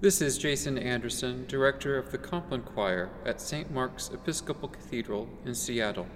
This is Jason Anderson, Director of the Compline Choir at St. Mark's Episcopal Cathedral in Seattle.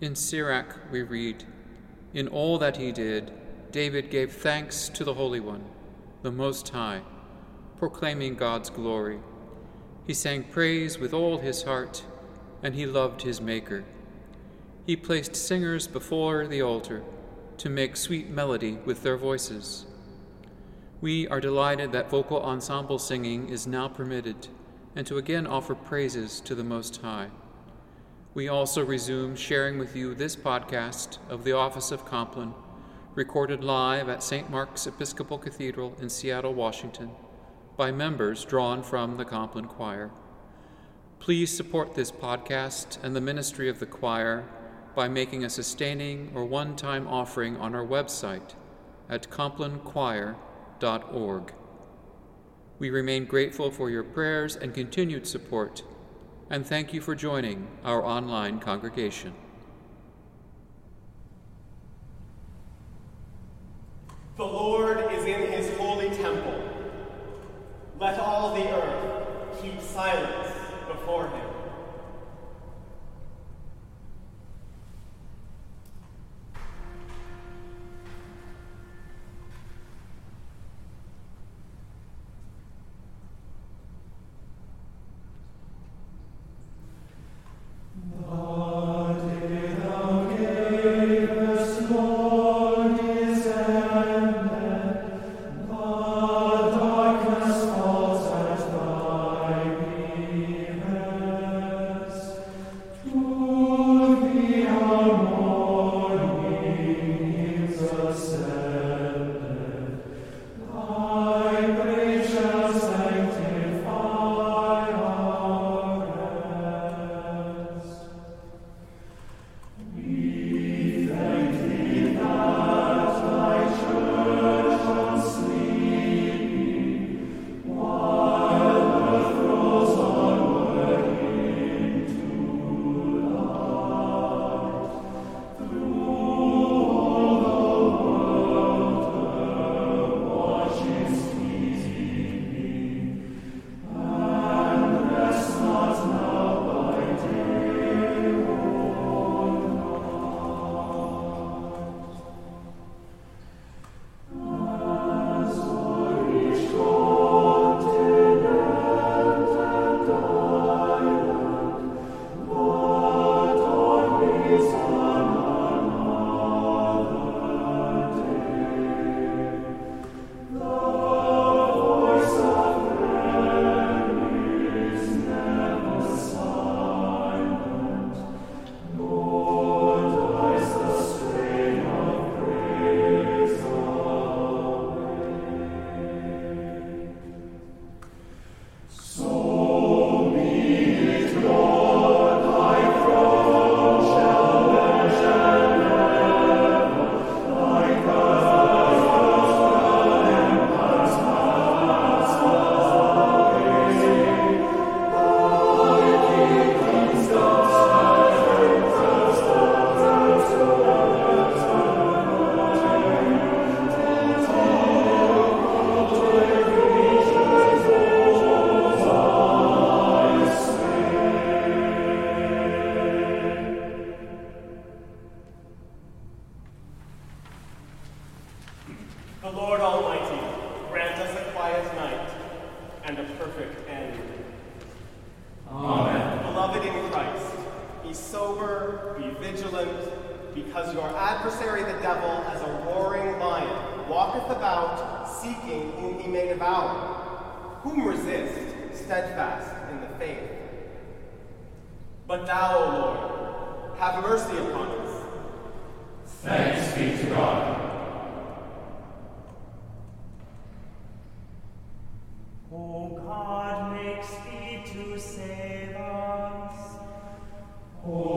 In Sirach, we read In all that he did, David gave thanks to the Holy One, the Most High, proclaiming God's glory. He sang praise with all his heart, and he loved his Maker. He placed singers before the altar to make sweet melody with their voices. We are delighted that vocal ensemble singing is now permitted and to again offer praises to the Most High. We also resume sharing with you this podcast of the Office of Compline, recorded live at St. Mark's Episcopal Cathedral in Seattle, Washington, by members drawn from the Compline Choir. Please support this podcast and the ministry of the choir by making a sustaining or one time offering on our website at we remain grateful for your prayers and continued support, and thank you for joining our online congregation. The Lord is in his holy temple. Let all the earth keep silence before him. Oh. Cristo. Oh.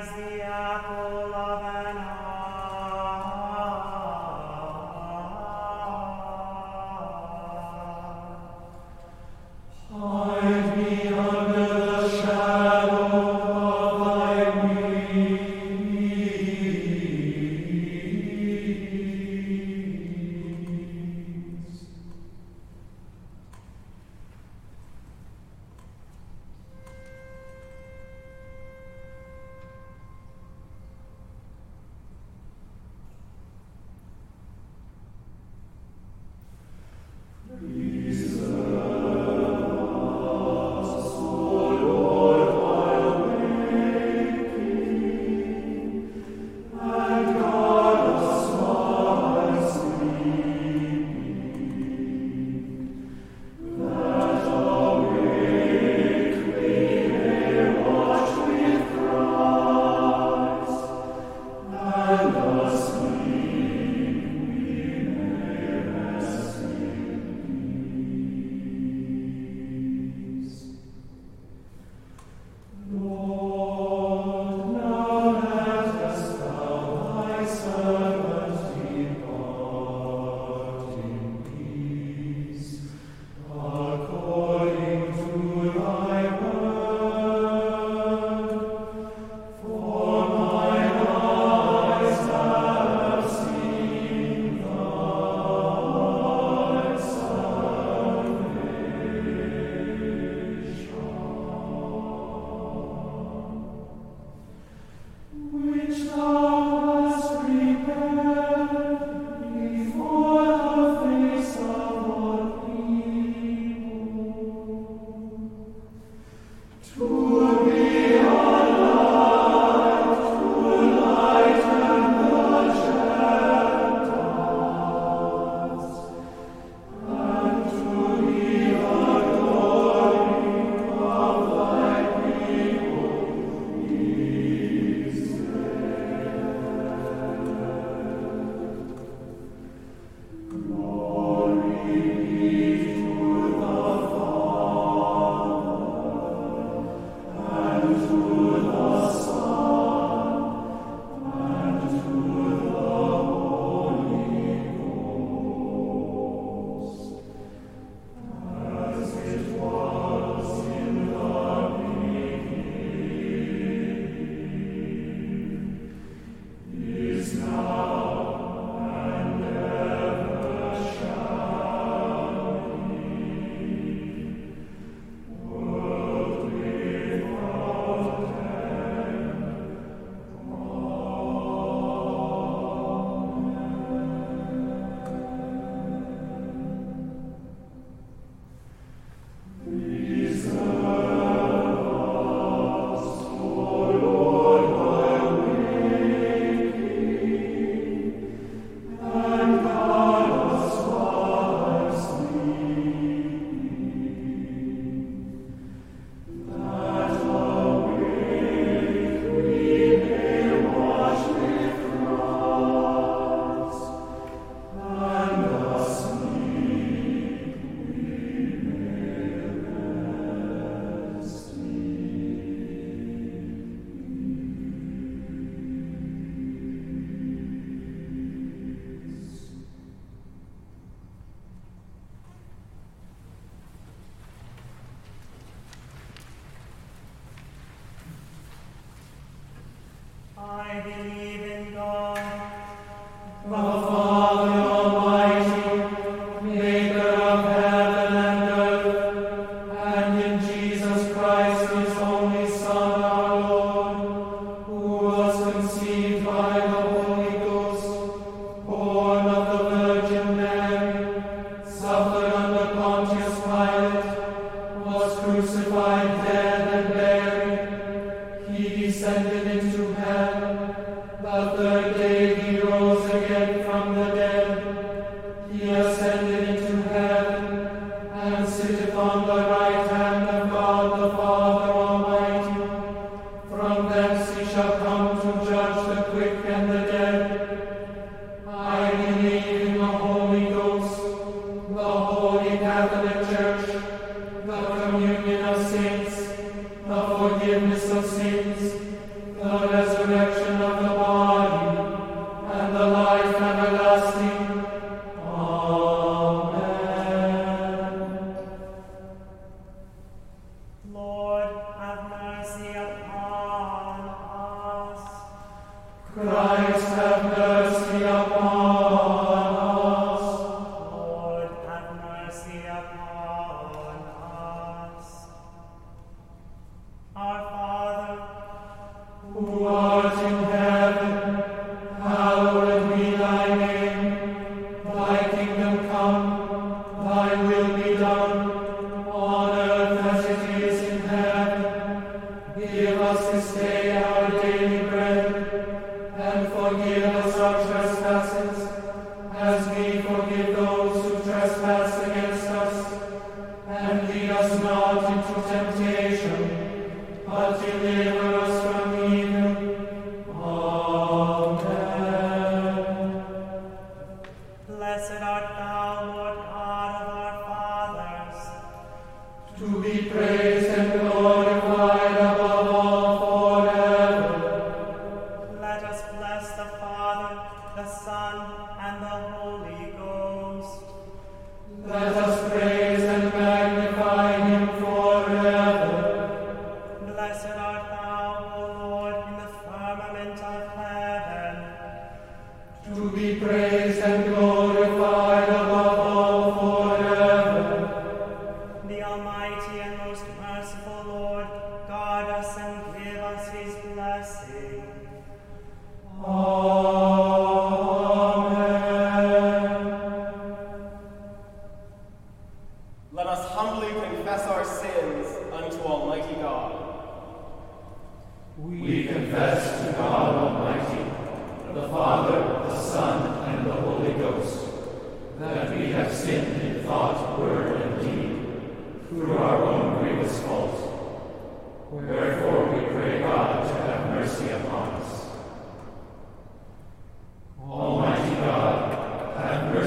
As star.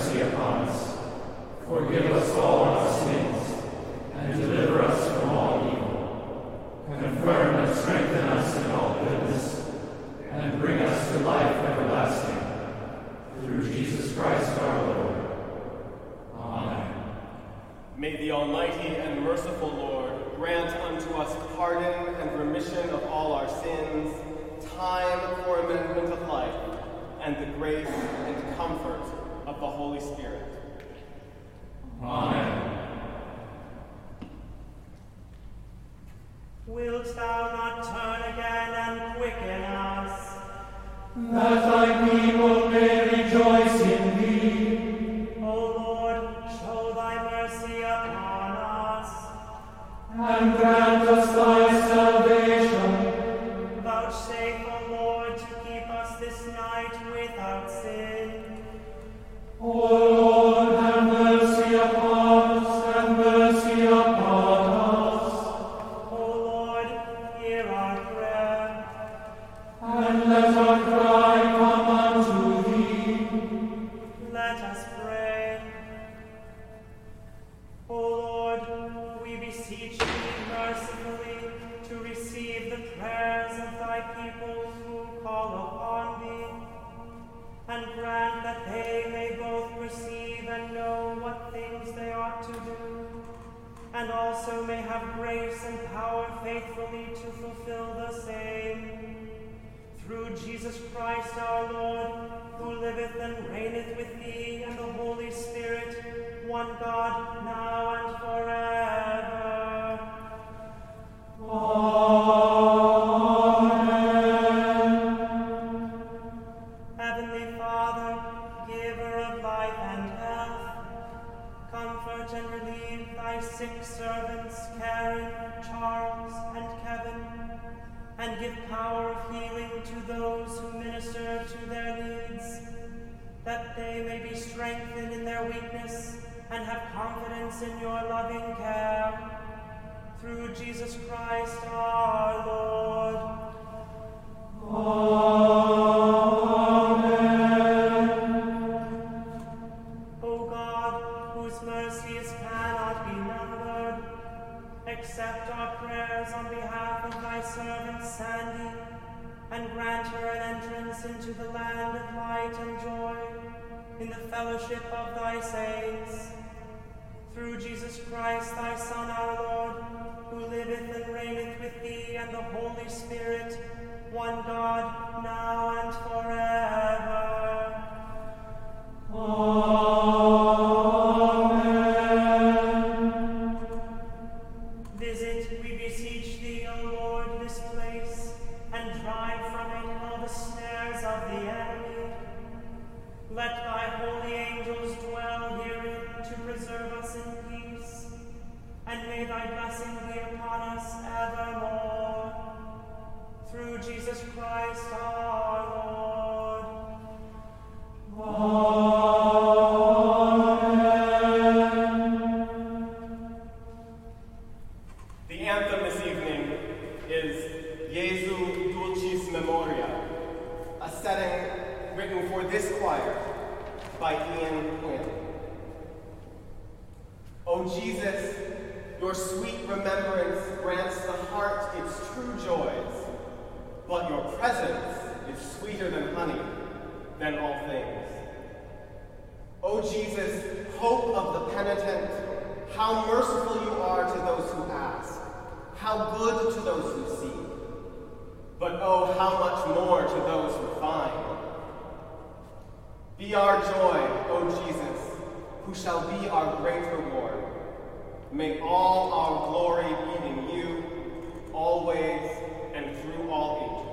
mercy upon us. Forgive us all our sins, and deliver night without sin. Oh. Christ, thy Son, our Lord, who liveth and reigneth with thee and the Holy Spirit, one God, now and forever. Visit, for this choir by Ian Quinn. O Jesus, your sweet remembrance grants the heart its true joys, but your presence is sweeter than honey, than all things. O Jesus, hope of the penitent, how merciful you are to those who ask, how good to those who seek, but oh, how much more to those who find. Be our joy, O Jesus, who shall be our great reward. May all our glory be in you, always and through all ages.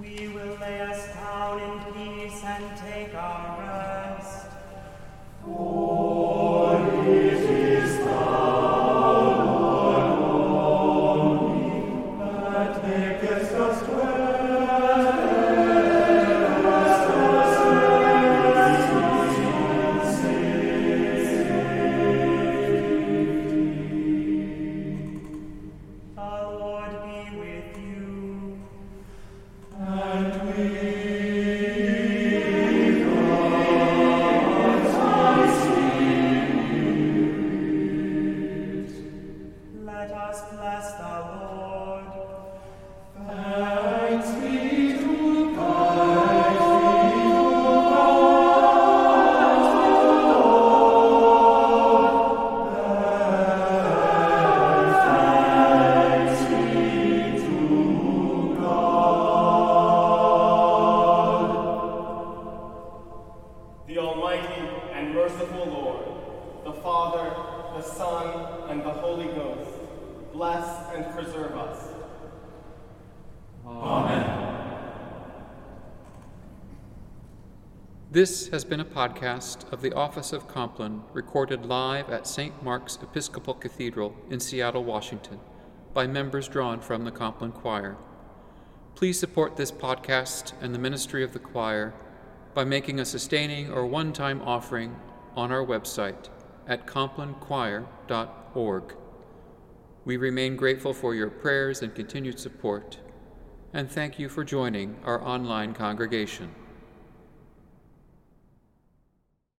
We will lay us down in peace and take our rest. Oh. This has been a podcast of the Office of Compline recorded live at St. Mark's Episcopal Cathedral in Seattle, Washington, by members drawn from the Compline Choir. Please support this podcast and the ministry of the choir by making a sustaining or one time offering on our website at complinechoir.org. We remain grateful for your prayers and continued support, and thank you for joining our online congregation.